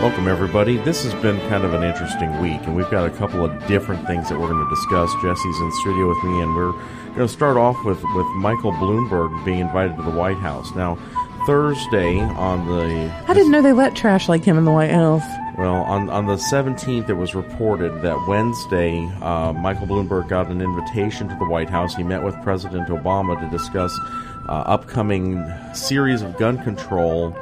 Welcome, everybody. This has been kind of an interesting week, and we've got a couple of different things that we're going to discuss. Jesse's in studio with me, and we're going to start off with, with Michael Bloomberg being invited to the White House. Now, Thursday on the. I didn't know they let trash like him in the White House. Well, on, on the 17th, it was reported that Wednesday, uh, Michael Bloomberg got an invitation to the White House. He met with President Obama to discuss uh, upcoming series of gun control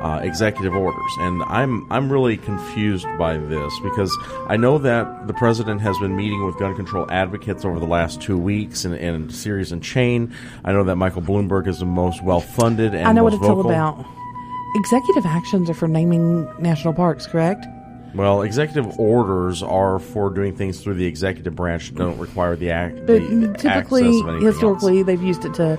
uh, executive orders, and I'm I'm really confused by this because I know that the president has been meeting with gun control advocates over the last two weeks in, in series and chain. I know that Michael Bloomberg is the most well funded and I know what it's all about. Executive actions are for naming national parks, correct? Well, executive orders are for doing things through the executive branch that don't require the act. But the typically, access of anything historically, they've used it to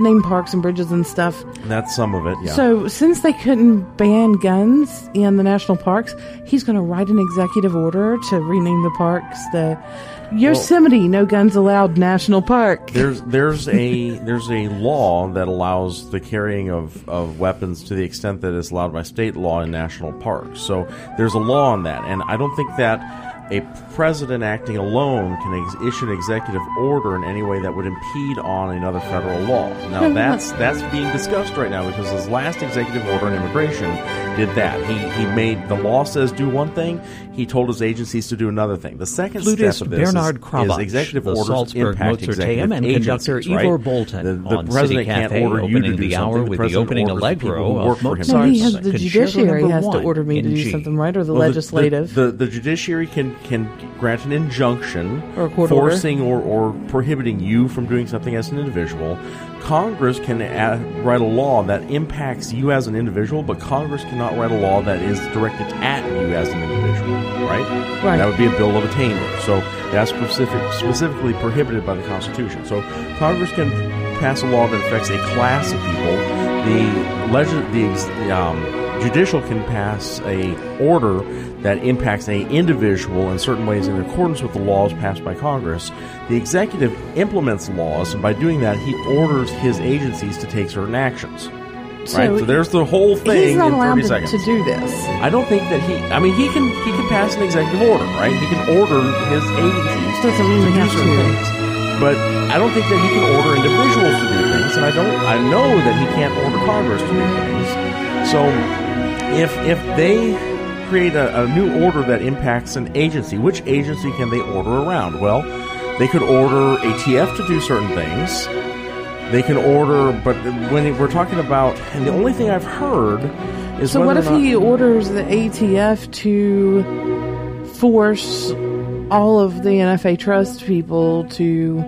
name parks and bridges and stuff. that's some of it. Yeah. So, since they couldn't ban guns in the national parks, he's going to write an executive order to rename the parks the Yosemite No Guns Allowed National Park. There's there's a there's a law that allows the carrying of, of weapons to the extent that is allowed by state law in national parks. So there's a law on that, and I don't think that a president acting alone can ex- issue an executive order in any way that would impede on another federal law. Now that's that's being discussed right now because his last executive order on immigration did that. He he made the law says do one thing. He told his agencies to do another thing. The second Flutist step of this Bernard is, is executive the orders Salzburg impact Mozarteum, executive and conductor agencies, right? Ivor Bolton The, the on president City can't Cafe, order you to do the something. hour The with the president opening people allegro who work for him. Mozart's No, he has the judiciary has to order me to do something, right? Or the Well, the- legislative. The, the, the judiciary can can grant an injunction Or court order. forcing or, or prohibiting you from doing something as an individual. Congress can add, write a law that impacts you as an individual, but Congress cannot write a law that is directed at you as an individual, right? Right. That would be a bill of attainder. So that's specific, specifically prohibited by the Constitution. So Congress can pass a law that affects a class of people. The legis- the um, judicial can pass a order that impacts a individual in certain ways in accordance with the laws passed by Congress. The executive implements laws, and by doing that, he orders his agencies to take certain actions. right. So there's the whole thing He's not in allowed 30 to, seconds. to do this. I don't think that he. I mean, he can he can pass an executive order, right? He can order his agencies Doesn't mean to do certain to. things. But I don't think that he can order individuals to do things, and I don't. I know that he can't order Congress to do things. So, if if they create a, a new order that impacts an agency, which agency can they order around? Well, they could order ATF to do certain things. They can order, but when we're talking about, and the only thing I've heard is So what if not- he orders the ATF to force all of the NFA trust people to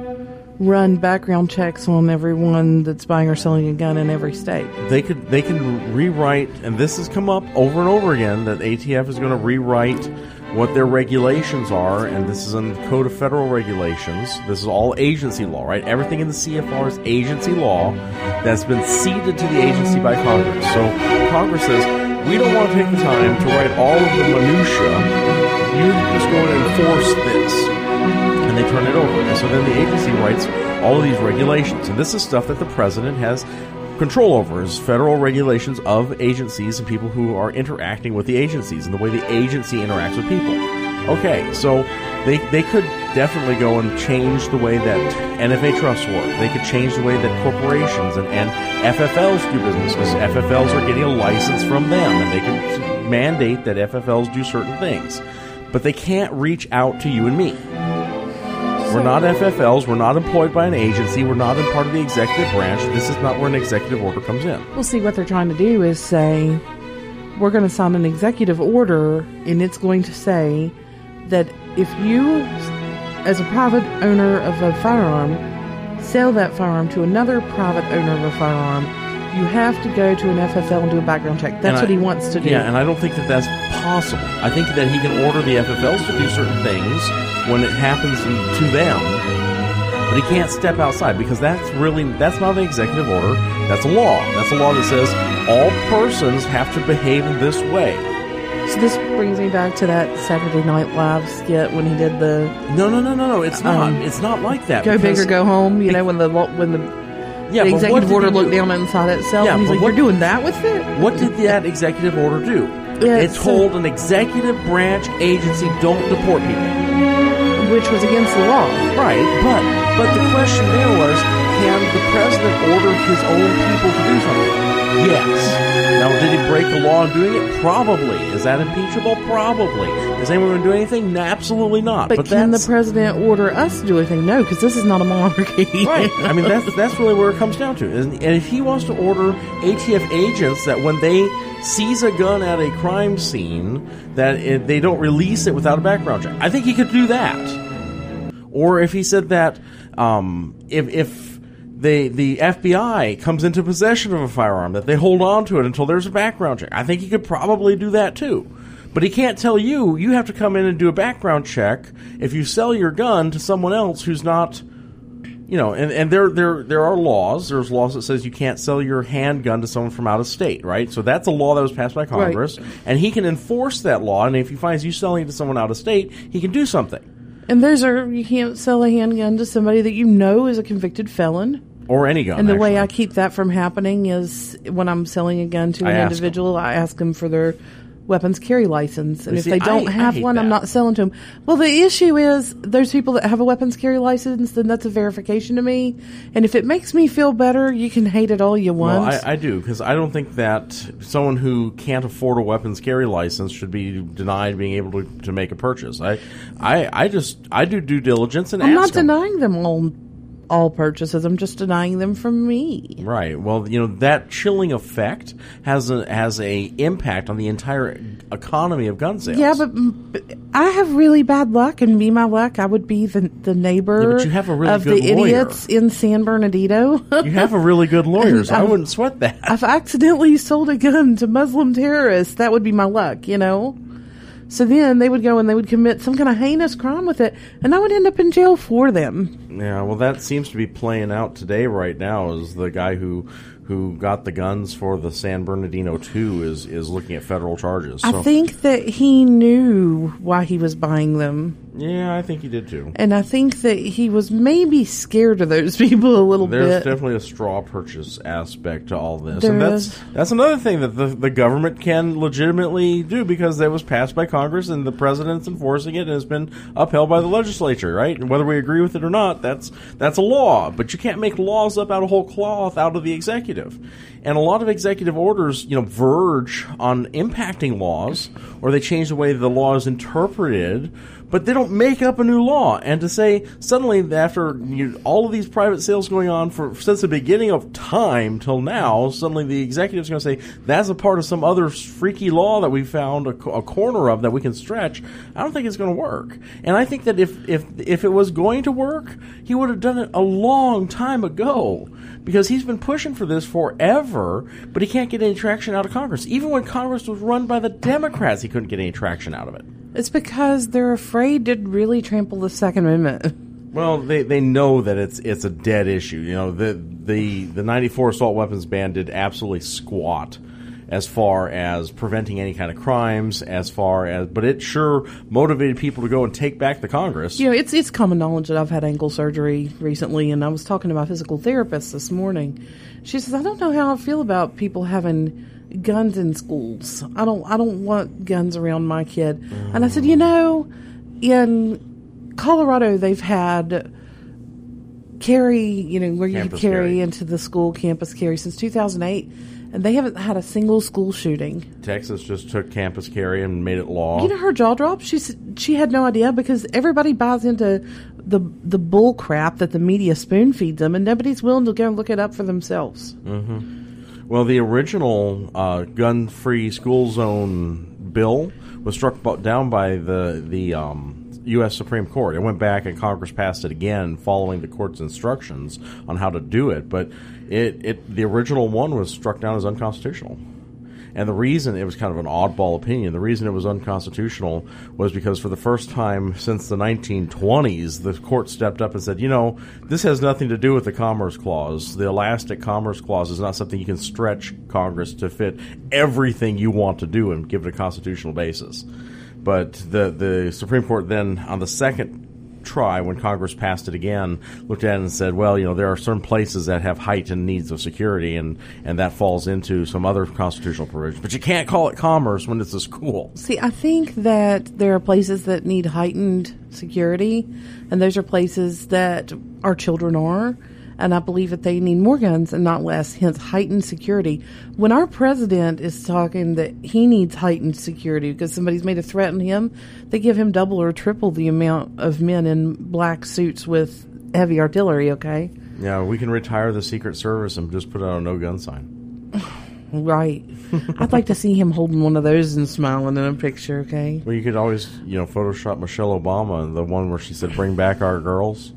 run background checks on everyone that's buying or selling a gun in every state? they could they can rewrite and this has come up over and over again that ATF is going to rewrite what their regulations are and this is in the code of federal regulations. This is all agency law right? Everything in the CFR is agency law that's been ceded to the agency by Congress. So Congress says we don't want to take the time to write all of the minutia you just go and enforce this and they turn it over. And so then the agency writes all of these regulations. And this is stuff that the president has control over is federal regulations of agencies and people who are interacting with the agencies and the way the agency interacts with people. Okay, so they, they could definitely go and change the way that NFA trusts work. They could change the way that corporations and, and FFLs do business because FFLs are getting a license from them and they can mandate that FFLs do certain things. But they can't reach out to you and me. We're not FFLs. We're not employed by an agency. We're not in part of the executive branch. This is not where an executive order comes in. Well, see, what they're trying to do is say, we're going to sign an executive order, and it's going to say that if you, as a private owner of a firearm, sell that firearm to another private owner of a firearm, You have to go to an FFL and do a background check. That's And what he wants to do. Yeah, and I don't think that that's possible. I think that he can order the FFLs to do certain things when it happens to them, but he can't step outside because that's really that's not an executive order. That's a law. That's a law that says all persons have to behave in this way. So this brings me back to that Saturday Night Live skit when he did the No, no, no, no, no. It's not. Um, it's not like that. "Go big or go home." You know, when the when the, Yeah, the but executive order looked down inside itself, Yeah, and he's like, what- "You're doing that with it." What did that executive order do? It told an executive branch agency don't deport people. Which was against the law. Right, but but the question there was, can the president order his own people to do something? Yes. Now, did he break the law in doing it? Probably. Is that impeachable? Probably. Is anyone going to do anything? No, absolutely not. But, can the president order us to do anything? No, because this is not a monarchy. right. I mean, that's that's really where it comes down to. And, and if he wants to order ATF agents that when they seize a gun at a crime scene, that it, they don't release it without a background check, I think he could do that. Or if he said that um, if if the the FBI comes into possession of a firearm, that they hold on to it until there's a background check. I think he could probably do that too. But he can't tell you you have to come in and do a background check if you sell your gun to someone else who's not you know, and, and there there there are laws. There's laws that says you can't sell your handgun to someone from out of state, right? So that's a law that was passed by Congress, and he can enforce that law. And if he finds you selling it to someone out of state, he can do something. And those are you can't sell a handgun to somebody that you know is a convicted felon. Or any gun. And the way I keep that from happening is when I'm selling a gun to I an ask individual, I ask them for their weapons carry license. And You if see, they don't I- I have hate one, I'm not selling to them. Well, the issue is those people that have a weapons carry license, then that's a verification to me. And if it makes me feel better, you can hate it all you want. Well, I, I do because I don't think that someone who can't afford a weapons carry license should be denied being able to, to make a purchase. I, I, I just I do due diligence and I'm not ask 'em. denying them all all purchases. I'm just denying them from me. Right. Well, you know that chilling effect has a has a impact on the entire economy of gun sales. Yeah, but, but I have really bad luck, and be my luck, I would be the the neighbor Yeah, but you have a really of the lawyer. idiots in San Bernardino. you have a really good lawyer, so I wouldn't sweat that. I've accidentally sold a gun to Muslim terrorists. That would be my luck, you know. So then they would go and they would commit some kind of heinous crime with it, and I would end up in jail for them. Yeah, well, that seems to be playing out today. Right now, is the guy who who got the guns for the San Bernardino two is is looking at federal charges. So, I think that he knew why he was buying them, yeah, I think he did too. and I think that he was maybe scared of those people a little There's bit. There's definitely a straw purchase aspect to all this, There and that's is. that's another thing that the the government can legitimately do because that was passed by Congress and the president's enforcing it and has been upheld by the legislature, right? And whether we agree with it or not, that's that's a law. But you can't make laws up out of whole cloth out of the executive executive and a lot of executive orders, you know, verge on impacting laws, or they change the way the law is interpreted but they don't make up a new law. And to say suddenly after you, all of these private sales going on for since the beginning of time till now, suddenly the executive's going to say that's a part of some other freaky law that we found a, a corner of that we can stretch. I don't think it's going to work. And I think that if if if it was going to work, he would have done it a long time ago. Because he's been pushing for this forever, but he can't get any traction out of Congress. Even when Congress was run by the Democrats, he couldn't get any traction out of it. It's because they're afraid to really trample the Second Amendment. Well, they, they know that it's it's a dead issue. You know, the the the ninety four assault weapons ban did absolutely squat as far as preventing any kind of crimes, as far as but it sure motivated people to go and take back the Congress. You know, it's it's common knowledge that I've had ankle surgery recently, and I was talking to my physical therapist this morning. She says, "I don't know how I feel about people having guns in schools. I don't I don't want guns around my kid." And I said, "You know, in Colorado, they've had carry, you know, where you Campus carry, carry. into the school campus carry since 2008." And they haven't had a single school shooting. Texas just took campus carry and made it law. You know her jaw dropped. She she had no idea because everybody buys into the the bull crap that the media spoon feeds them, and nobody's willing to go and look it up for themselves. Well, the original uh, gun-free school zone bill was struck down by the the um, U.S. Supreme Court. It went back and Congress passed it again, following the court's instructions on how to do it. But it, it the original one was struck down as unconstitutional. And the reason it was kind of an oddball opinion, the reason it was unconstitutional was because for the first time since the 1920s, the court stepped up and said, you know, this has nothing to do with the Commerce Clause. The elastic Commerce Clause is not something you can stretch Congress to fit everything you want to do and give it a constitutional basis. But the the Supreme Court then, on the second try when Congress passed it again, looked at it and said, well, you know, there are certain places that have heightened needs of security, and, and that falls into some other constitutional provisions. But you can't call it commerce when it's a school. See, I think that there are places that need heightened security, and those are places that our children are and I believe that they need more guns and not less, hence heightened security. When our president is talking that he needs heightened security because somebody's made a threat on him, they give him double or triple the amount of men in black suits with heavy artillery, okay? Yeah, we can retire the Secret Service and just put out a no gun sign. right. I'd like to see him holding one of those and smiling in a picture, okay? Well, you could always, you know, Photoshop Michelle Obama, and the one where she said, bring back our girls.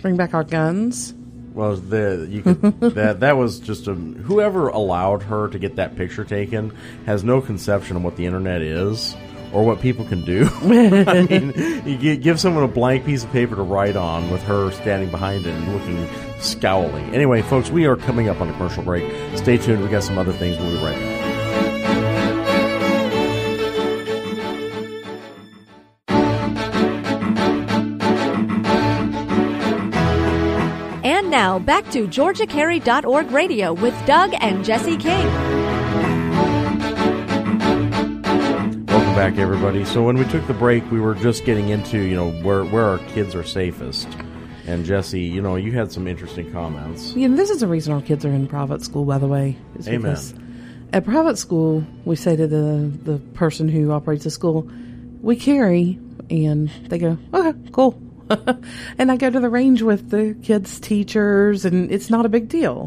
Bring back our guns? Well, the you could, that that was just a whoever allowed her to get that picture taken has no conception of what the internet is or what people can do. I mean, you give someone a blank piece of paper to write on with her standing behind it and looking scowly. Anyway, folks, we are coming up on a commercial break. Stay tuned. We got some other things. We'll be right back. Back to GeorgiaCarry.org radio with Doug and Jesse King. Welcome back, everybody. So when we took the break, we were just getting into, you know, where, where our kids are safest. And Jesse, you know, you had some interesting comments. Yeah, this is the reason our kids are in private school, by the way. Amen. At private school, we say to the the person who operates the school, "We carry," and they go, "Okay, cool." and I go to the range with the kids' teachers, and it's not a big deal.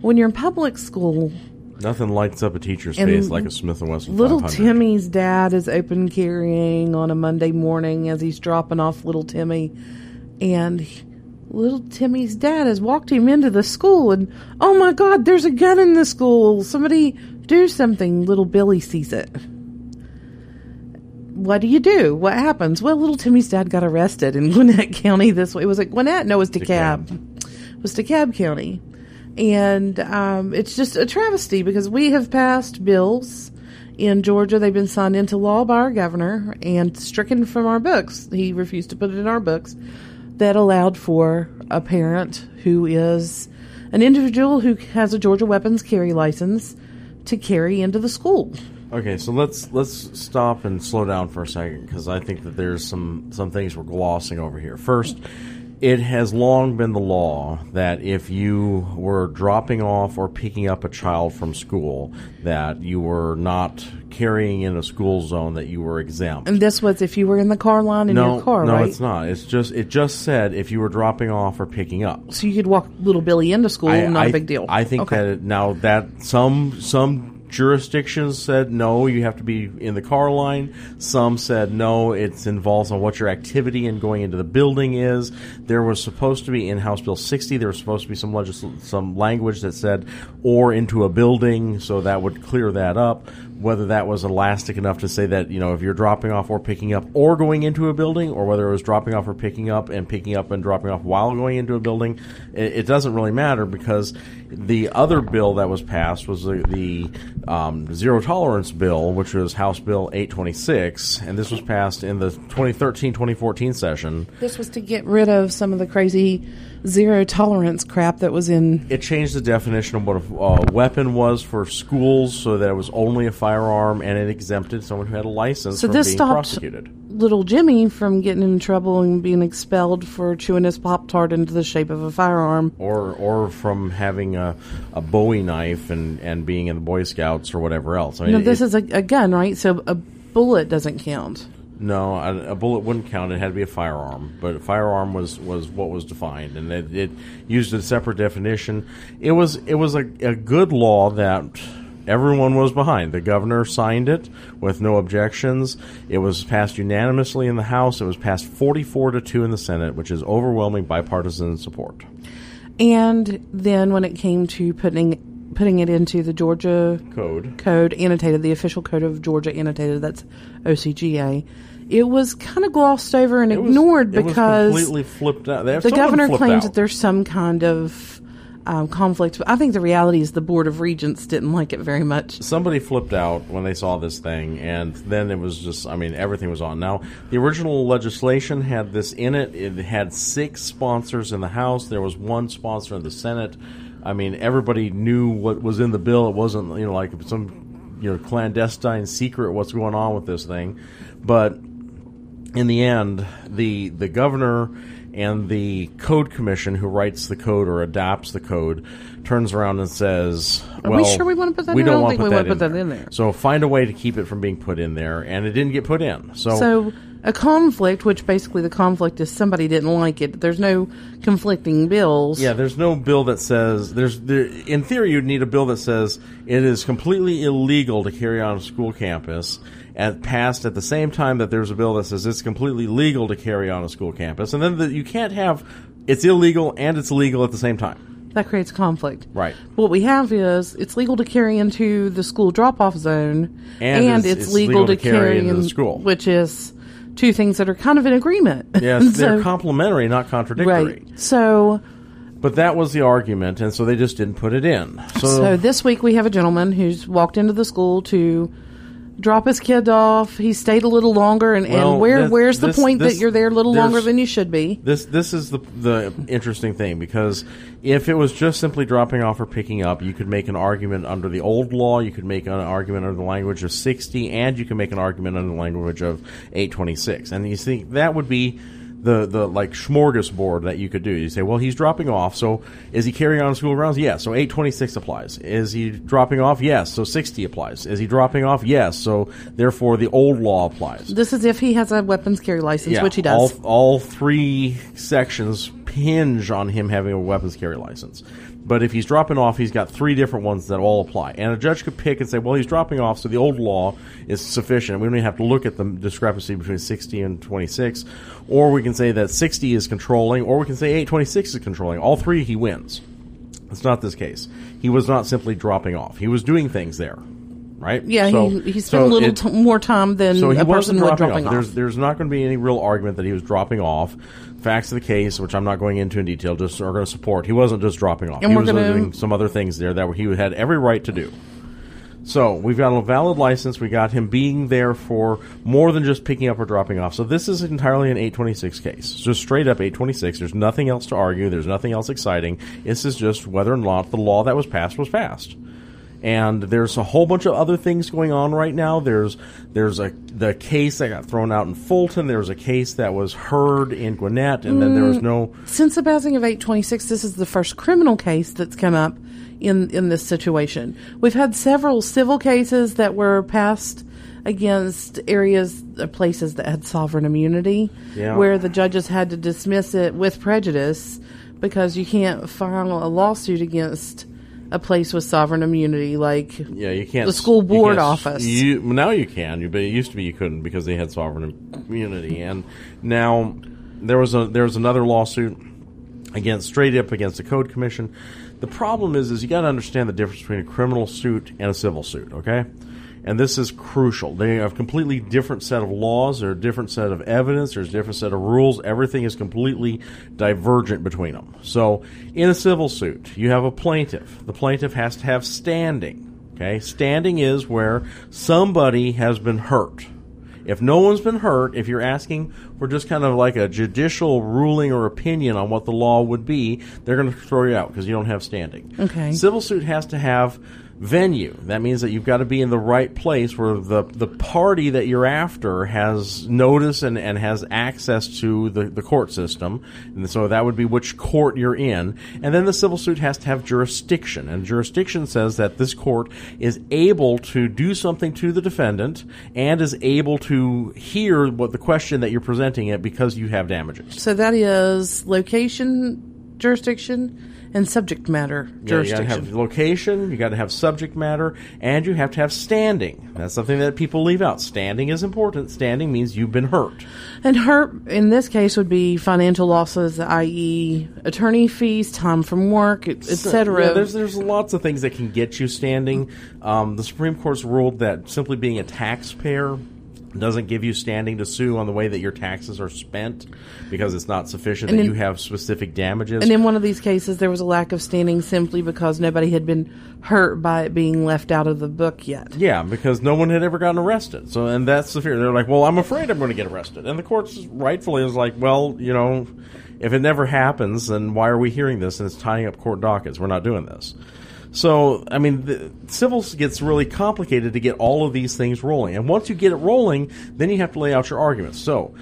When you're in public school, Nothing lights up a teacher's face like a Smith and Wesson. Little 500. Timmy's dad is open carrying on a Monday morning as he's dropping off little Timmy, and he, little Timmy's dad has walked him into the school, and oh my God, there's a gun in the school! Somebody do something! Little Billy sees it what do you do? What happens? Well, little Timmy's dad got arrested in Gwinnett County this way. Was it Gwinnett? No, it was DeKalb. DeKalb. It was DeKalb County. And um, it's just a travesty because we have passed bills in Georgia. They've been signed into law by our governor and stricken from our books. He refused to put it in our books that allowed for a parent who is an individual who has a Georgia weapons carry license to carry into the school. Okay, so let's let's stop and slow down for a second because I think that there's some some things we're glossing over here. First, it has long been the law that if you were dropping off or picking up a child from school, that you were not carrying in a school zone, that you were exempt. And this was if you were in the car line in no, your car, no, right? No, it's not. It's just it just said if you were dropping off or picking up. So you could walk little Billy into school, I, not I, a big deal. I think okay. that it, now that some some jurisdictions said no, you have to be in the car line. Some said no, it involves on what your activity and going into the building is. There was supposed to be in House Bill 60, there was supposed to be some some language that said or into a building, so that would clear that up whether that was elastic enough to say that you know if you're dropping off or picking up or going into a building, or whether it was dropping off or picking up and picking up and dropping off while going into a building, it, it doesn't really matter because the other bill that was passed was the, the um, zero tolerance bill, which was House Bill 826, and this was passed in the 2013-2014 session. This was to get rid of some of the crazy zero tolerance crap that was in. It changed the definition of what a uh, weapon was for schools, so that it was only a firearm, and it exempted someone who had a license so from this being stopped prosecuted. Little Jimmy from getting in trouble and being expelled for chewing his pop tart into the shape of a firearm, or or from having a, a Bowie knife and, and being in the Boy Scouts or whatever else. I mean, no, this it, is a, a gun, right? So a bullet doesn't count. No, a, a, bullet wouldn't count. It had to be a firearm, but a firearm was, was what was defined, and it, it used a separate definition. It was it was a, a good law that Everyone was behind. The governor signed it with no objections. It was passed unanimously in the House. It was passed 44 to 2 in the Senate, which is overwhelming bipartisan support. And then when it came to putting putting it into the Georgia Code. code annotated, the official code of Georgia annotated, that's OCGA. It was kind of glossed over and It ignored it was because completely flipped out. The governor claims out. that there's some kind of um, conflict. But I think the reality is the Board of Regents didn't like it very much. somebody flipped out when they saw this thing, and then it was just, I mean, everything was on. Now, the original legislation had this in it. It had six sponsors in the House, there was one sponsor in the Senate. I mean, everybody knew what was in the bill. It wasn't, you know, like some, you know, clandestine secret what's going on with this thing. But in the end, the the governor and the code commission who writes the code or adopts the code turns around and says, Are "Well, we sure we wanna put that we in? Don't don't want think to we put that, put in, that there. in there." So find a way to keep it from being put in there, and it didn't get put in. So, So a conflict, which basically the conflict is somebody didn't like it. There's no conflicting bills. yeah, there's no bill that says there's there. In theory, you'd need a bill that says it is completely illegal to carry on a school campus. And passed at the same time that there's a bill that says it's completely legal to carry on a school campus, and then the, you can't have it's illegal and it's legal at the same time. That creates conflict. Right. What we have is it's legal to carry into the school drop off zone, And it's- it's legal to carry into the school. which is two things that are kind of in agreement. Yes, And they're complementary, not contradictory. right. So, But that was the argument, and so they just didn't put it in. So, so this week we have a gentleman who's walked into the school to drop his kid off. He stayed a little longer, and, Well, and where this- where's the this- point this- that you're there a little longer than you should be? this this is the the interesting thing because if it was just simply dropping off or picking up, you could make an argument under the old law, you could make an argument under the language of 60, and you can make an argument under the language of 826. And you think that would be the, the like smorgasbord that you could do. You say, well, he's dropping off, so is he carrying on school grounds? Yes, so 826 applies. Is he dropping off? Yes, so 60 applies. Is he dropping off? Yes, so therefore the old law applies. This is if he has a weapons carry license, which he All, does. all three sections hinge on him having a weapons carry license. But if he's dropping off, he's got three different ones that all apply. And a judge could pick and say, well, he's dropping off, so the old law is sufficient. We don't even have to look at the discrepancy between 60 and 26. Or we can say that 60 is controlling, or we can say 826 is controlling. All three, he wins. It's not this case. He was not simply dropping off. He was doing things there. Right? yeah, So- he, he so spent a little it- t- more time than so he a person would dropping dropping off. off. There's there's not going to be any real argument that he was dropping off. Facts of the case, which I'm not going into in detail, just are going to support. He wasn't just dropping off. And he was gonna- doing some other things there that he had every right to do. So we've got a valid license. We got him being there for more than just picking up or dropping off. So this is entirely an 826 case. Just straight up 826. There's nothing else to argue. There's nothing else exciting. This is just whether or not the law that was passed was passed and there's a whole bunch of other things going on right now. There's there's a the case that got thrown out in Fulton. There was a case that was heard in Gwinnett, and then there was no. Since the passing of 826, this is the first criminal case that's come up in, in this situation. We've had several civil cases that were passed against areas, uh, places that had sovereign immunity, Yeah. where the judges had to dismiss it with prejudice because you can't file a lawsuit against a place with sovereign immunity like Yeah, you can't. The school board office. You, now you can, you- but it used to be you couldn't because they had sovereign immunity, and now there was a there was another lawsuit against straight up against the code commission. The problem is, is you got to understand the difference between a criminal suit and a civil suit. Okay, and this is crucial. They have a completely different set of laws. There's a different set of evidence. There's a different set of rules. Everything is completely divergent between them. So, in a civil suit, you have a plaintiff. The plaintiff has to have standing. Okay, standing is where somebody has been hurt. If no one's been hurt, if you're asking for just kind of like a judicial ruling or opinion on what the law would be, they're going to throw you out because you don't have standing. Okay. Civil suit has to have venue. That means that you've got to be in the right place where the, the party that you're after has notice and, and has access to the, the court system. And so that would be which court you're in. And then the civil suit has to have jurisdiction. And jurisdiction says that this court is able to do something to the defendant and is able to hear what the question that you're presenting it because you have damages. So that is location jurisdiction and subject matter Yeah, you got to jurisdiction. have location, you got to have subject matter, and you have to have standing. That's something that people leave out. Standing is important. Standing means you've been hurt. And hurt in this case would be financial losses, i.e., attorney fees, time from work, etc. Yeah, there's there's lots of things that can get you standing. Um, the Supreme Court's ruled that simply being a taxpayer doesn't give you standing to sue on the way that your taxes are spent because it's not sufficient And that you have specific damages. and in one of these cases, there was a lack of standing simply because nobody had been hurt by it being left out of the book yet. Yeah, because no one had ever gotten arrested. So, and that's the fear. They're like, "Well, I'm afraid I'm going to get arrested," and the courts rightfully is like, "Well, you know, if it never happens, then why are we hearing this? And it's tying up court dockets. We're not doing this." So, I mean, the, civil gets really complicated to get all of these things rolling, and once you get it rolling, then you have to lay out your arguments. So.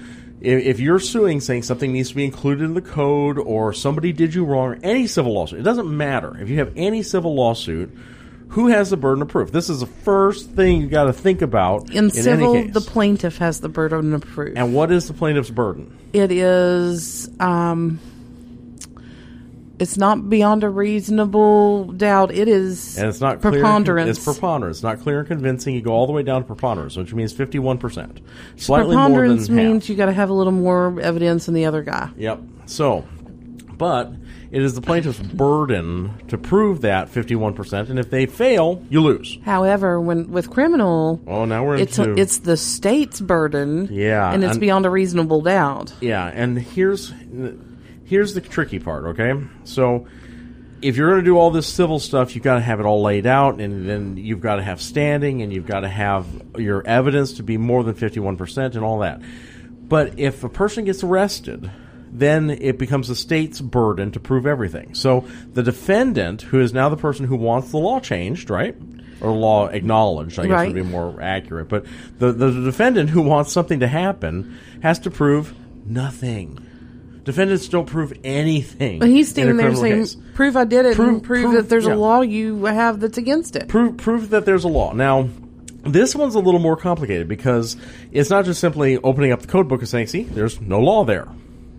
If if you're suing, saying something needs to be included in the code, or somebody did you wrong, any civil lawsuit, it doesn't matter. If you have any civil lawsuit, who has the burden of proof? This is the first thing you got to think about In, in civil, the plaintiff has the burden of proof. and what is the plaintiff's burden? it is um it's not beyond a reasonable doubt it is And it's not clear preponderance it's preponderance. It's not clear and convincing. You go all the way down to preponderance, which means fifty-one percent, slightly more than preponderance means half. you got to have a little more evidence than the other guy Yep. So, but it is the plaintiff's burden to prove that fifty-one percent, and if they fail, you lose. however when with criminal Oh, now we're it's into it's the state's burden Yeah, and it's and- beyond a reasonable doubt Yeah, and here's here's the tricky part, okay? So if you're going to do all this civil stuff, you've got to have it all laid out, and then you've got to have standing, and you've got to have your evidence to be more than 51% and all that. But if a person gets arrested, then it becomes the state's burden to prove everything. So the defendant, who is now the person who wants the law changed, right? Or law acknowledged, I guess Right. would be more accurate. But the, the defendant who wants something to happen has to prove nothing. Defendants don't prove anything. but he's standing there saying case. prove i did it Prove- prove, prove- that there's yeah. a law you have that's against it prove prove that there's a law. Now, this one's a little more complicated because it's not just simply opening up the code book and saying, "See, there's no law there."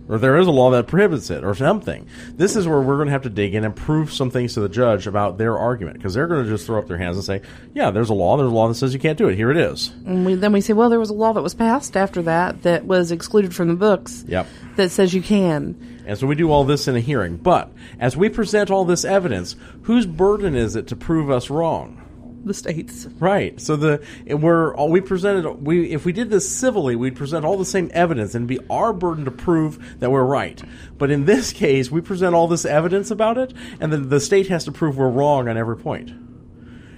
Or there is a law that prohibits it, or something. This is where we're going to have to dig in and prove some things to the judge about their argument, because they're going to just throw up their hands and say, "Yeah, there's a law. There's a law that says you can't do it. Here it is." and we, then we say well there was a law that was passed after that that was excluded from the books Yep. that says you can And so we do all this in a hearing. But as we present all this evidence, whose burden is it to prove us wrong? The states Right. So the we're all we presented we if we did this civilly, we'd present all the same evidence and be our burden to prove that we're right. But in this case, we present all this evidence about it, and then the state has to prove we're wrong on every point.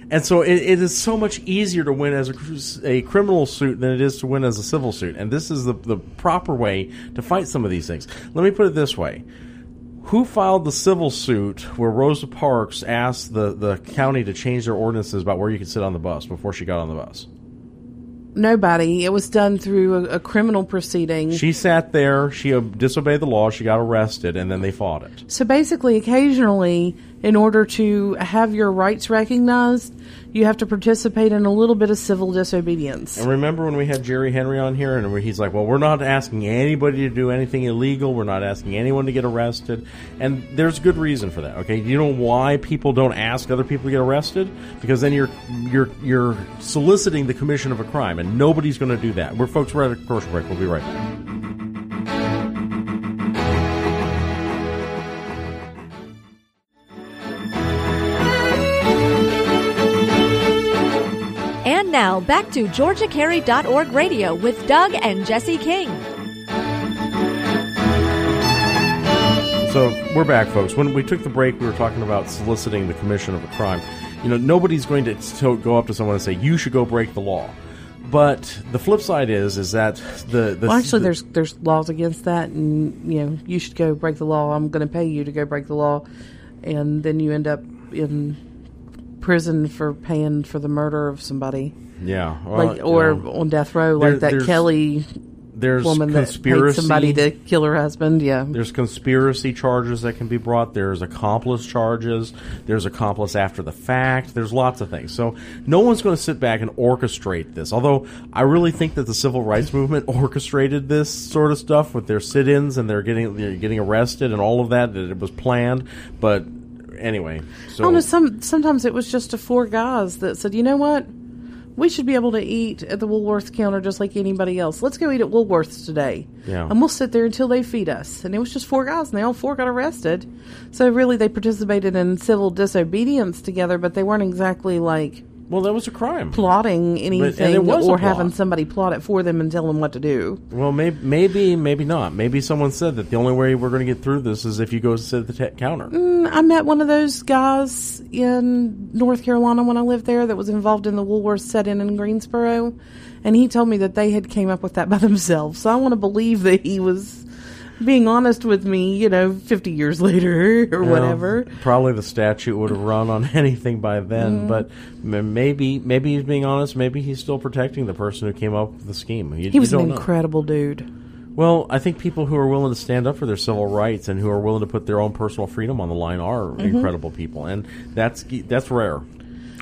And so it, it is so much easier to win as a, a criminal suit than it is to win as a civil suit. And this is the, the proper way to fight some of these things. Let me put it this way. Who filed the civil suit where Rosa Parks asked the, the county to change their ordinances about where you could sit on the bus before she got on the bus? Nobody. It was done through a, a criminal proceeding. She sat there, she disobeyed the law, she got arrested, and then they fought it. so basically, occasionally, in order to have your rights recognized, you have to participate in a little bit of civil disobedience. And remember when we had Jerry Henry on here, and he's like, "Well, we're not asking anybody to do anything illegal. We're not asking anyone to get arrested." And there's good reason for that. Okay, you know why people don't ask other people to get arrested? Because then you're you're you're soliciting the commission of a crime, and nobody's going to do that. We're folks. We're at a commercial break. We'll be right back. Now back to GeorgiaCarry.org radio with Doug and Jesse King. So we're back, folks. When we took the break, we were talking about soliciting the commission of a crime. You know, nobody's going to to go up to someone and say you should go break the law. But the flip side is, is that the, the Well, actually, the- there's there's laws against that, and you know you should go break the law. I'm going to pay you to go break the law, and then you end up in prison for paying for the murder of somebody, yeah, well, like or know, on death row, there- like that there's Kelly there's woman that paid somebody to kill her husband. Yeah, There's conspiracy charges that can be brought. There's accomplice charges. There's accomplice after the fact. There's lots of things. So no one's going to sit back and orchestrate this. Although I really think that the civil rights movement orchestrated this sort of stuff with their sit-ins and they're getting they're getting arrested and all of that. That it was planned, but anyway, I so oh, don't know. Some sometimes it was just a four guys that said, you know what, we should be able to eat at the Woolworths counter just like anybody else. Let's go eat at Woolworths today, Yeah. and we'll sit there until they feed us. And it was just four guys, and they all four got arrested. So really, they participated in civil disobedience together, but they weren't exactly like well, that was a crime. plotting anything a or having somebody plot it for them and tell them what to do. Well, maybe, maybe, maybe not. Maybe someone said that the only way we're going to get through this is if you go sit at the te- counter. Mm, I met one of those guys in North Carolina when I lived there that was involved in the Woolworth set-in in Greensboro, and he told me that they had came up with that by themselves. So I want to believe that he was being honest with me, you know, 50 years later or whatever. Probably the statute would have run on anything by then, Mm-hmm. but maybe maybe he's being honest. Maybe he's still protecting the person who came up with the scheme. You, He was an don't know. incredible dude. Well, I think people who are willing to stand up for their civil rights and who are willing to put their own personal freedom on the line are Mm-hmm. incredible people, and that's that's rare.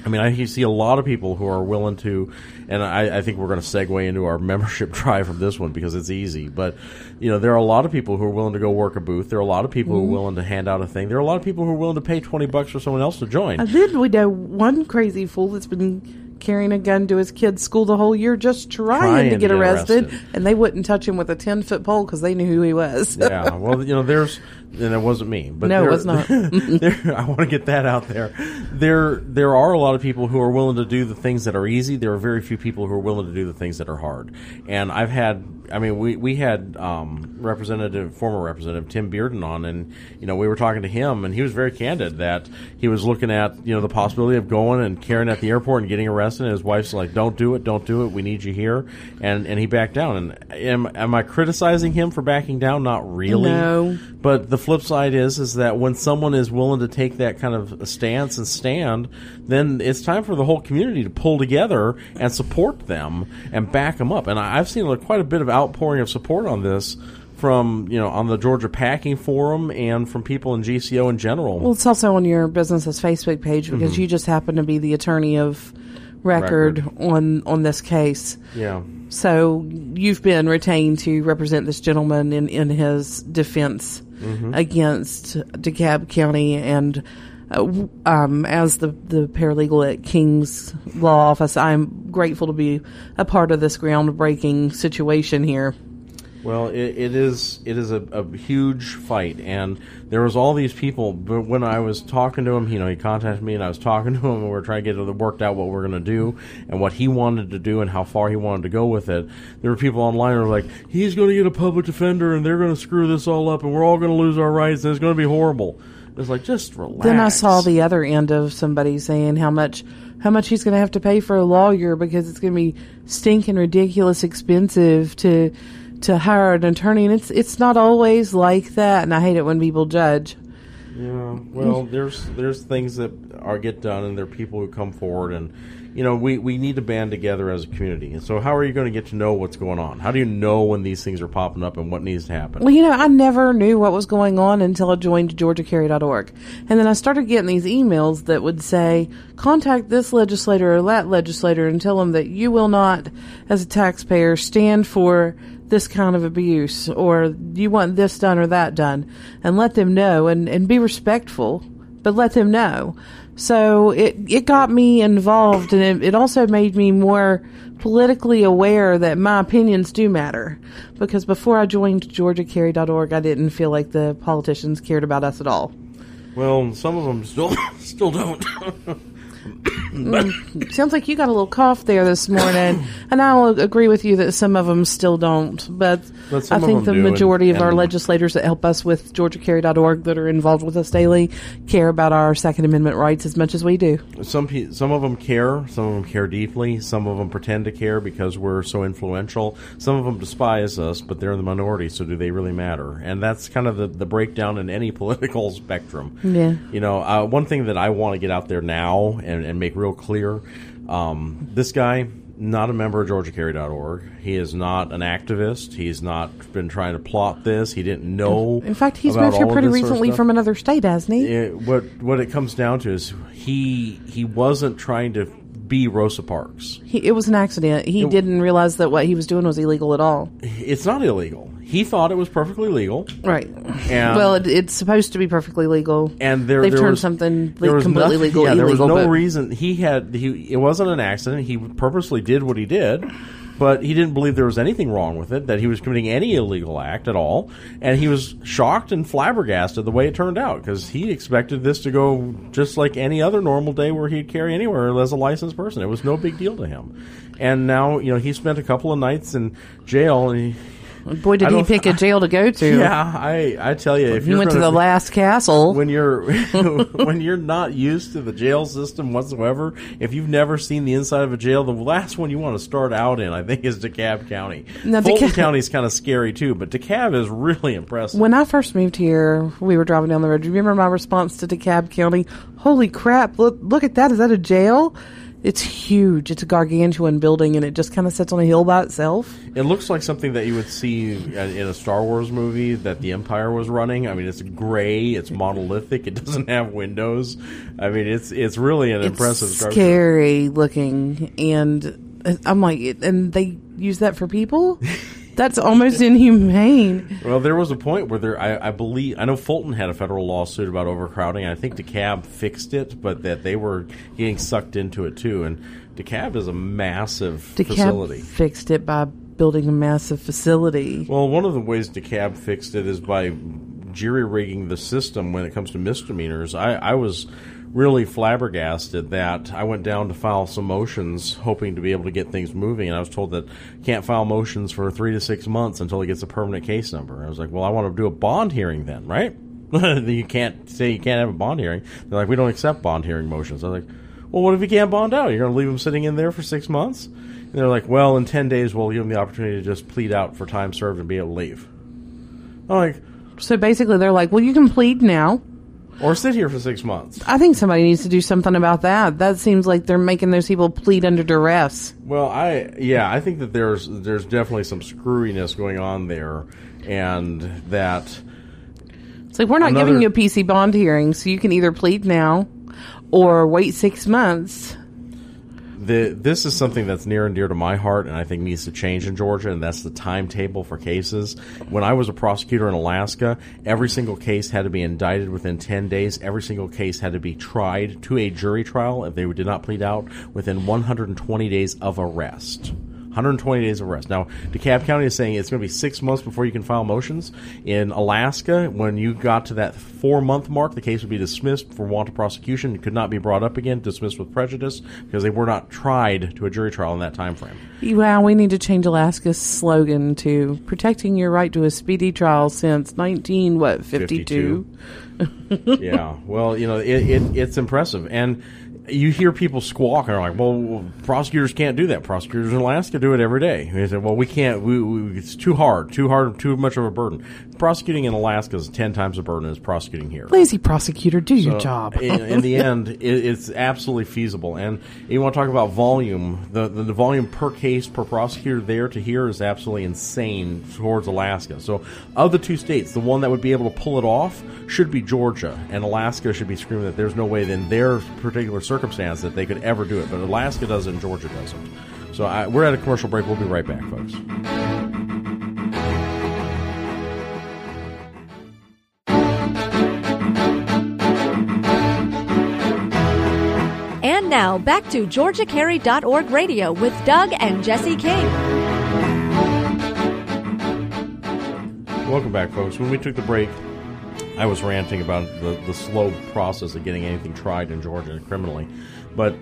I mean, I see a lot of people who are willing to, and I, I think we're going to segue into our membership drive from this one because it's easy. But you know, there are a lot of people who are willing to go work a booth. There are a lot of people Mm-hmm. who are willing to hand out a thing. There are a lot of people who are willing to pay twenty bucks for someone else to join. And then we know one crazy fool that's been carrying a gun to his kid's school the whole year just trying, Trying to to get, get arrested, arrested. and they wouldn't touch him with a 10 foot pole because they knew who he was. yeah, well, you know, there's, and it wasn't me, but No, it was not. there, I want to get that out there. There, there are a lot of people who are willing to do the things that are easy. There are very few people who are willing to do the things that are hard. And I've had, I mean, we we had um, Representative, former Representative Tim Bearden on, and you know, we were talking to him, and he was very candid that he was looking at you know the possibility of going and carrying at the airport and getting arrested. And his wife's like, "Don't do it, don't do it. We need you here," and and he backed down. And am am I criticizing him for backing down? Not really. No. But the flip side is is that when someone is willing to take that kind of stance and stand, then it's time for the whole community to pull together and support them and back them up. And I, I've seen like, quite a bit of outpouring of support on this from you know on the Georgia Packing Forum and from people in GCO in general. Well, it's also on your business's Facebook page because mm-hmm. you just happen to be the attorney of record, Record. on on this case. yeah. So you've been retained to represent this gentleman in in his defense mm-hmm. against DeKalb County and. Uh, um, as the, the paralegal at King's Law Office, I'm grateful to be a part of this groundbreaking situation here. Well, it, it is it is a, a huge fight, and there was all these people. But when I was talking to him, you know, he contacted me, and I was talking to him, and we are trying to get it worked out what we're going to do and what he wanted to do and how far he wanted to go with it. There were people online who were like, "He's going to get a public defender, and they're going to screw this all up, and we're all going to lose our rights, and it's going to be horrible." It's like just relax. Then I saw the other end of somebody saying how much how much he's going to have to pay for a lawyer because it's going to be stinking ridiculous expensive to to hire an attorney, and it's it's not always like that. And I hate it when people judge. Yeah, well, there's there's things that are get done, and there are people who come forward, and you know, we we need to band together as a community. And so, how are you going to get to know what's going on? How do you know when these things are popping up and what needs to happen? Well, you know, I never knew what was going on until I joined GeorgiaCarry.org. And then I started getting these emails that would say, contact this legislator or that legislator and tell them that you will not, as a taxpayer, stand for this kind of abuse or you want this done or that done. And let them know and, and be respectful, but let them know. So it, it got me involved and it, it also made me more politically aware that my opinions do matter. Because before I joined GeorgiaCarry.org, I didn't feel like the politicians cared about us at all. Well, some of them still still don't. Sounds like you got a little cough there this morning, and I'll agree with you that some of them still don't. But, But I think the do, and- majority of our and- legislators that help us with GeorgiaCarry.org that are involved with us daily care about our Second Amendment rights as much as we do. some some of them care. Some of them care deeply. Some of them pretend to care because we're so influential. Some of them despise us, but they're in the minority. So, do they really matter? And that's kind of the, the breakdown in any political spectrum. Yeah. You know, uh, one thing that I want to get out there now and, and make real clear: um, this guy. Not a member of GeorgiaCarry.org. He is not an activist. He's not been trying to plot this. He didn't know. In fact, he's moved here pretty this sort of recently from another state, hasn't he? it, what what it comes down to is he he wasn't trying to be Rosa Parks. he it was an accident. He didn't realize that what he was doing was illegal at all. It's not illegal. He thought it was perfectly legal. Right. And- well, it, it's supposed to be perfectly legal. and there They've there tund was, something completely nothing- legal Yeah, there was no but- reason he had he. It wasn't an accident. He purposely did what he did, but he didn't believe there was anything wrong with it. That he was committing any illegal act at all, and he was shocked and flabbergasted the way it turned out because he expected this to go just like any other normal day where he'd carry anywhere as a licensed person. It was no big deal to him, and now you know he spent a couple of nights in jail and. He, Boy, did he pick a jail to go to. yeah, I I tell you, if you're went to the be- last castle. when you're when you're not used to the jail system whatsoever, if you've never seen the inside of a jail, the last one you want to start out in, I think, is DeKalb County. Now, Fulton DeKalb- County is kind of scary too, but DeKalb is really impressive. When I first moved here, we were driving down the road. Do you remember my response to DeKalb County? Holy crap! Look, look at that! Is that a jail? It's huge. It's a gargantuan building, and it just kind of sits on a hill by itself. it looks like something that you would see in a Star Wars movie that the Empire was running. I mean, it's gray, it's monolithic, it doesn't have windows. I mean, it's it's really an impressive it's structure. scary looking, and uh, I'm like, and they use that for people. That's almost inhumane. Well, there was a point where there, I, I believe, I know Fulton had a federal lawsuit about overcrowding. I think DeKalb fixed it, but that they were getting sucked into it too. And DeKalb is a massive facility. Fixed it by building a massive facility. Well, one of the ways DeKalb fixed it is by jury rigging the system when it comes to misdemeanors. I, I was really flabbergasted that I went down to file some motions hoping to be able to get things moving, and I was told that can't file motions for three to six months until he gets a permanent case number. I was like, well, I want to do a bond hearing then, right? you can't say you can't have a bond hearing. They're like, we don't accept bond hearing motions. I was like, well, what if he can't bond out? You're going to leave him sitting in there for six months? And they're like, well, in 10 days, we'll give him the opportunity to just plead out for time served and be able to leave. I'm like, So basically, they're like, "Well, you can plead now." Or sit here for six months. I think somebody needs to do something about that. That seems like they're making those people plead under duress. Well, I yeah, I think that there's there's definitely some screwiness going on there, and that It's like we're not Another- giving you a PC bond hearing, so you can either plead now or wait six months. The this is something that's near and dear to my heart, and I think needs to change in Georgia, and that's the timetable for cases. When I was a prosecutor in Alaska, every single case had to be indicted within ten days. Every single case had to be tried to a jury trial if they did not plead out within 120 days of arrest. 120 days of arrest. Now, DeKalb County is saying it's going to be six months before you can file motions. In Alaska, when you got to that four month mark, the case would be dismissed for want of prosecution. It could not be brought up again, dismissed with prejudice, because they were not tried to a jury trial in that time frame. Wow, we need to change Alaska's slogan to "Protecting your right to a speedy trial since 19 what 52." yeah. Well, you know, it, it, it's impressive. And you hear people squawk and are like, well, prosecutors can't do that. Prosecutors in Alaska do it every day. They say, well, we can't, we, we, it's too hard, too hard, too much of a burden. Prosecuting in Alaska is 10 times the burden as prosecuting here. Lazy prosecutor, do your job. in, in the end, it, it's absolutely feasible. And you want to talk about volume? The, the the volume per case per prosecutor there to here is absolutely insane towards Alaska. So, of the two states, the one that would be able to pull it off should be Georgia, and Alaska should be screaming that there's no way in their particular circumstance that they could ever do it. But Alaska does it, and Georgia doesn't. So, I, we're at a commercial break. We'll be right back, folks. Now back to GeorgiaCarry.org radio with Doug and Jesse King. Welcome back, folks. When we took the break, I was ranting about the, the slow process of getting anything tried in Georgia criminally. But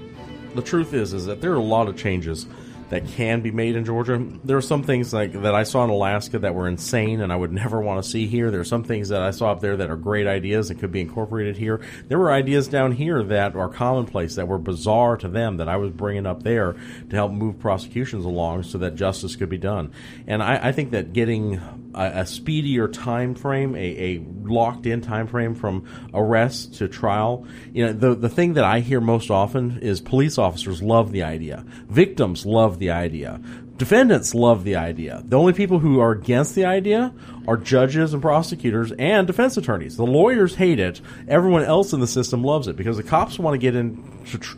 the truth is, is that there are a lot of changes that can be made in Georgia. There are some things like that I saw in Alaska that were insane and I would never want to see here. There are some things that I saw up there that are great ideas and could be incorporated here. There were ideas down here that are commonplace, that were bizarre to them that I was bringing up there to help move prosecutions along so that justice could be done. And I, I think that getting a, a speedier time frame, a, a locked in time frame from arrest to trial. You know, the the thing that I hear most often is police officers love the idea, victims love the idea, Defendants love the idea. The only people who are against the idea are judges and prosecutors and defense attorneys. The lawyers hate it. Everyone else in the system loves it because the cops want to get into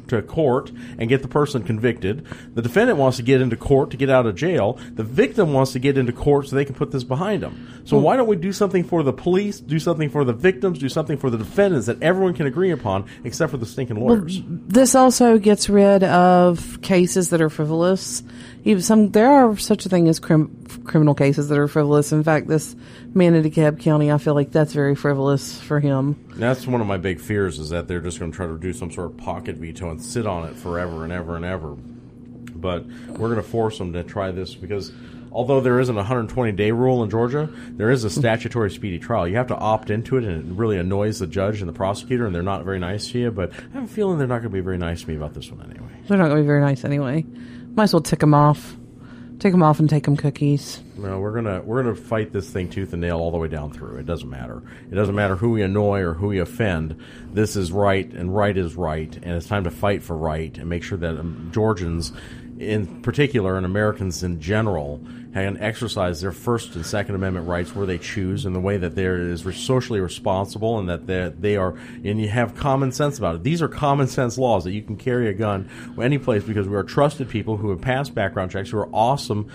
to court and get the person convicted. The defendant wants to get into court to get out of jail. The victim wants to get into court so they can put this behind them. So hmm. why don't we do something for the police, do something for the victims, do something for the defendants that everyone can agree upon, except for the stinking lawyers? This also gets rid of cases that are frivolous. Even some there are such a thing as crim, criminal cases that are frivolous. In fact, this man in DeKalb County, I feel like that's very frivolous for him. That's one of my big fears is that they're just going to try to do some sort of pocket veto and sit on it forever and ever and ever. But we're going to force them to try this because although there isn't a 120 day rule in Georgia, there is a statutory speedy trial. You have to opt into it, and it really annoys the judge and the prosecutor, and they're not very nice to you. But I have a feeling they're not going to be very nice to me about this one anyway. They're not going to be very nice anyway. Might as well tick them off. Take them off and take them cookies. No, we're gonna we're gonna fight this thing tooth and nail all the way down through. It doesn't matter. It doesn't matter who we annoy or who we offend. This is right, and right is right, and it's time to fight for right and make sure that um, Georgians, in particular, and Americans in general, can exercise their First and Second Amendment rights where they choose, in the way that there is socially responsible, and that they, are, and you have common sense about it. These are common sense laws that you can carry a gun any place because we are trusted people who have passed background checks, who are awesome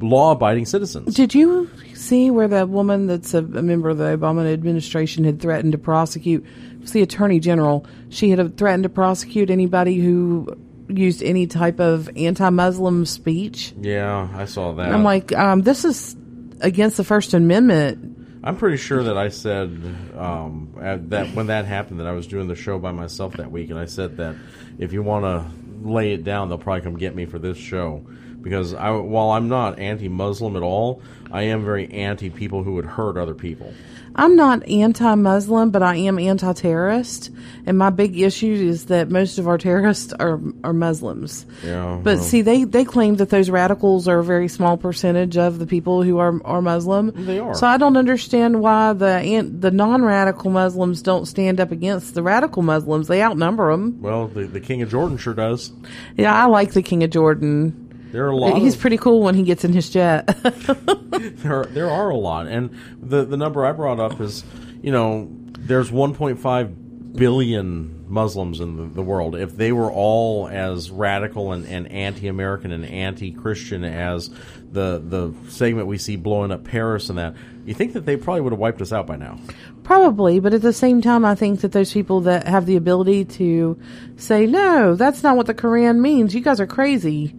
law abiding citizens. Did you see where that woman that's a, a member of the Obama administration had threatened to prosecute? It was the attorney general. She had threatened to prosecute anybody who used any type of anti-Muslim speech. Yeah, I saw that. I'm like, um, this is against the First Amendment. I'm pretty sure that I said um, that when that happened that I was doing the show by myself that week, and I said that if you want to lay it down, they'll probably come get me for this show because I, while I'm not anti-Muslim at all, I am very anti people who would hurt other people. I'm not anti-Muslim, but I am anti-terrorist, and my big issue is that most of our terrorists are are Muslims. Yeah, But well. see, they they claim that those radicals are a very small percentage of the people who are are Muslim. They are. So I don't understand why the the non-radical Muslims don't stand up against the radical Muslims. They outnumber them. Well, the, the King of Jordan sure does. Yeah, I like the King of Jordan. There are a lot. He's of, pretty cool when he gets in his jet. there are, there are a lot, and the the number I brought up is, you know, there's 1.5 billion Muslims in the, the world. If they were all as radical and, and anti-American and anti-Christian as the the segment we see blowing up Paris and that, you think that they probably would have wiped us out by now? Probably, but at the same time, I think that those people that have the ability to say, no, that's not what the Quran means. You guys are crazy.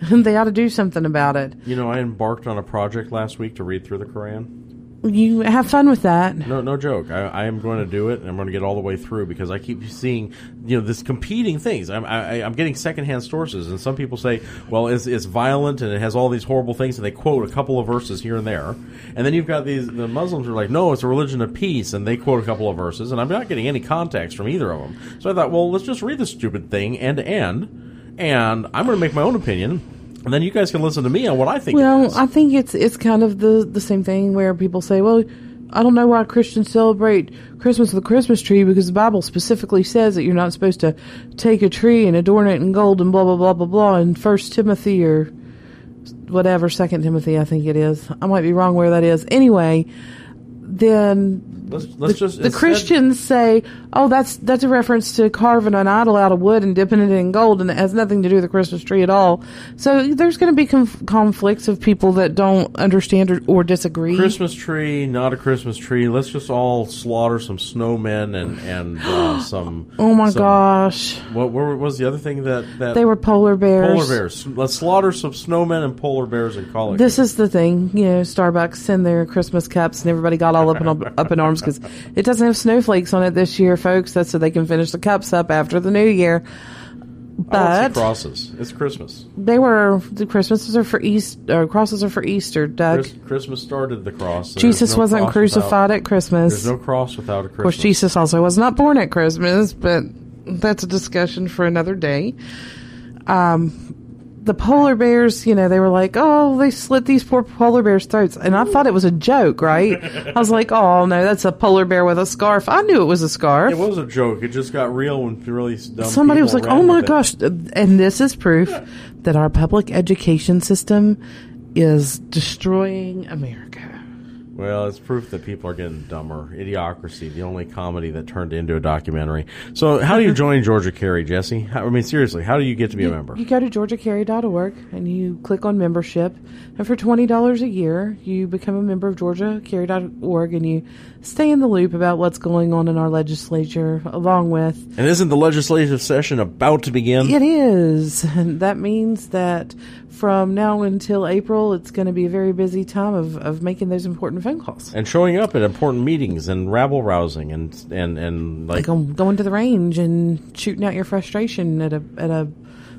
they ought to do something about it. You know, I embarked on a project last week to read through the Quran. You have fun with that. No, no joke. I, I am going to do it, and I'm going to get all the way through because I keep seeing, you know, this competing things. I'm, I, I'm getting secondhand sources, and some people say, well, it's, it's violent and it has all these horrible things, and they quote a couple of verses here and there. And then you've got these the Muslims are like, no, it's a religion of peace, and they quote a couple of verses, and I'm not getting any context from either of them. So I thought, well, let's just read this stupid thing end to end, and I'm going to make my own opinion. And then you guys can listen to me on what I think. Well. I think it's it's kind of the the same thing where people say, well, I don't know why Christians celebrate Christmas with a Christmas tree because the Bible specifically says that you're not supposed to take a tree and adorn it in gold and blah blah blah blah blah in First Timothy or whatever Second Timothy I think it is. I might be wrong where that is. Anyway, then let's let's the, just the Christians say, "Oh, that's that's a reference to carving an idol out of wood and dipping it in gold, and it has nothing to do with the Christmas tree at all." So there's going to be conf- conflicts of people that don't understand or, or disagree. Christmas tree, not a Christmas tree. Let's just all slaughter some snowmen and and uh, some. oh my some- gosh, What, what was the other thing that that they were polar bears. polar bears? Let's slaughter some snowmen and polar bears and call it. This is the thing, you know. Starbucks send their Christmas cups, and everybody got all up in up in arms because it doesn't have snowflakes on it this year, folks. That's so they can finish the cups up after the new year. But crosses. It's Christmas. they were the Christmases are for East, or crosses are for Easter, Doug. Chris, Christmas started the cross. There's Jesus no wasn't cross crucified without- at Christmas. There's no cross without a Christmas. of course, Jesus also was not born at Christmas, but that's a discussion for another day. Um, the polar bears, you know, they were like, oh, they slit these poor polar bears' throats. And I thought it was a joke, right? I was like, oh, no, that's a polar bear with a scarf. I knew it was a scarf. It was a joke. It just got real when really dumb Somebody was like, oh my with it. gosh. And this is proof that our public education system is destroying America. Well, it's proof that people are getting dumber. Idiocracy, the only comedy that turned into a documentary. So, how do you join Georgia Carry, Jesse? How, I mean, seriously, how do you get to be a member? You go to georgiacarry.org and you click on membership. And for $20 a year, you become a member of georgiacarry.org and you stay in the loop about what's going on in our legislature, along with And isn't the legislative session about to begin? It is. And that means that from now until April, it's going to be a very busy time of, of making those important phone calls. And showing up at important meetings and rabble rousing and and and like Like um, going to the range and shooting out your frustration at a at a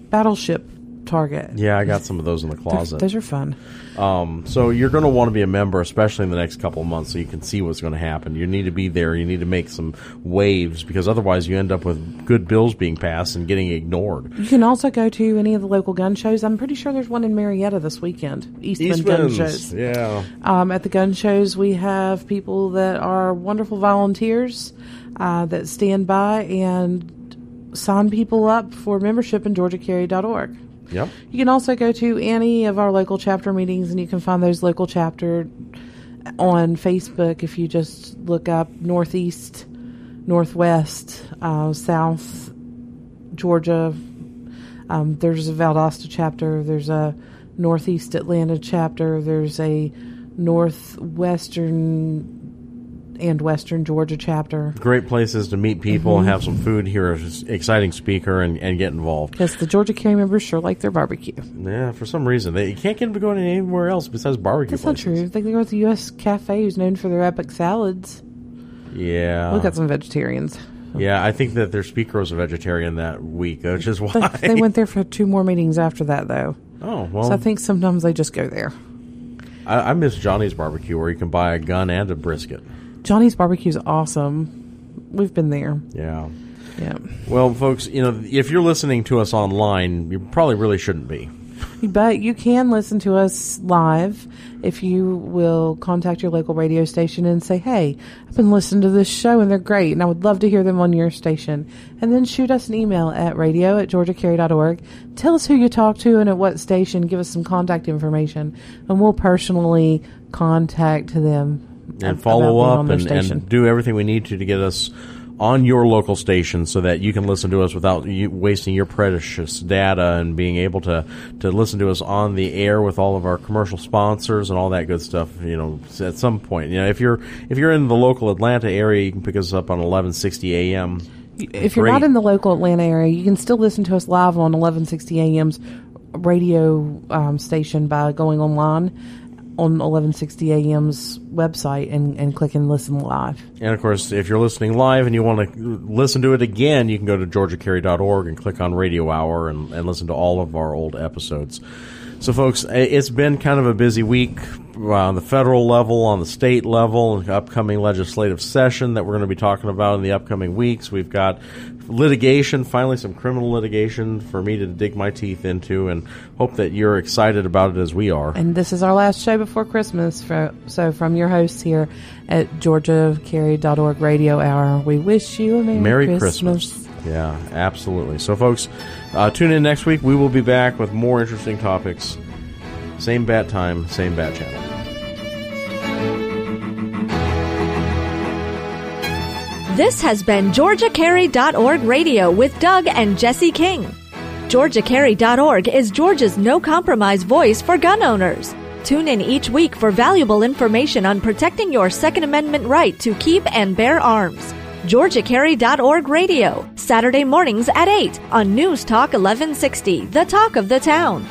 battleship target. yeah, I got some of those in the closet. Those are fun. Um, so you're going to want to be a member, especially in the next couple of months, so you can see what's going to happen. You need to be there. You need to make some waves because otherwise you end up with good bills being passed and getting ignored. You can also go to any of the local gun shows. I'm pretty sure there's one in Marietta this weekend. Eastman gun shows. yeah. Um, at the gun shows, we have people that are wonderful volunteers uh, that stand by and sign people up for membership in georgiacarry.org. Yep. You can also go to any of our local chapter meetings, and you can find those local chapter on Facebook if you just look up Northeast, Northwest, uh, South Georgia. Um, there's a Valdosta chapter. There's a Northeast Atlanta chapter. There's a Northwestern and Western Georgia chapter. Great places to meet people, Mm-hmm. have some food, hear an exciting speaker, and, and get involved. Because the Georgia Carry members sure like their barbecue. Yeah, for some reason. They you can't get them going anywhere else besides barbecue That's not places. true. They go to the U.S. Cafe, who's known for their epic salads. Yeah. Look at some vegetarians. Yeah, I think that their speaker was a vegetarian that week, which is why. they went there for two more meetings after that, though. oh, well. So I think sometimes they just go there. I miss Johnny's barbecue where you can buy a gun and a brisket. Johnny's barbecue is awesome. We've been there. Yeah. Yeah. Well, folks, you know, if you're listening to us online, you probably really shouldn't be. But you can listen to us live if you will contact your local radio station and say, hey, I've been listening to this show and they're great and I would love to hear them on your station. And then shoot us an email at radio at georgiacarry.org. Tell us who you talk to and at what station. Give us some contact information and we'll personally contact them. And follow up and, and do everything we need to to get us on your local station so that you can listen to us without you wasting your precious data and being able to, to listen to us on the air with all of our commercial sponsors and all that good stuff you know at some point. You know if you're if you're in the local Atlanta area you can pick us up on 1160 AM If you're Great. not in the local Atlanta area, you can still listen to us live on 1160 AM's radio um, station by going online on 1160 AM's website and, and click and listen live. And of course, if you're listening live and you want to listen to it again, you can go to georgiacarry.org and click on Radio Hour and, and listen to all of our old episodes. So, folks, it's been kind of a busy week uh, on the federal level, on the state level, upcoming legislative session that we're going to be talking about in the upcoming weeks. We've got litigation, finally some criminal litigation for me to dig my teeth into, and hope that you're excited about it as we are. And this is our last show before Christmas. For, so, from your hosts here at georgiacarry.org Radio Hour, we wish you a Merry, Merry Christmas. Yeah, absolutely. So, folks, uh, tune in next week. We will be back with more interesting topics. Same bat time, same bat channel. This has been GeorgiaCarry.org Radio with Doug and Jesse King. GeorgiaCarry.org is Georgia's no compromise voice for gun owners. Tune in each week for valuable information on protecting your Second Amendment right to keep and bear arms. GeorgiaCarry.org Radio, Saturday mornings at 8 on News Talk 1160, the talk of the town.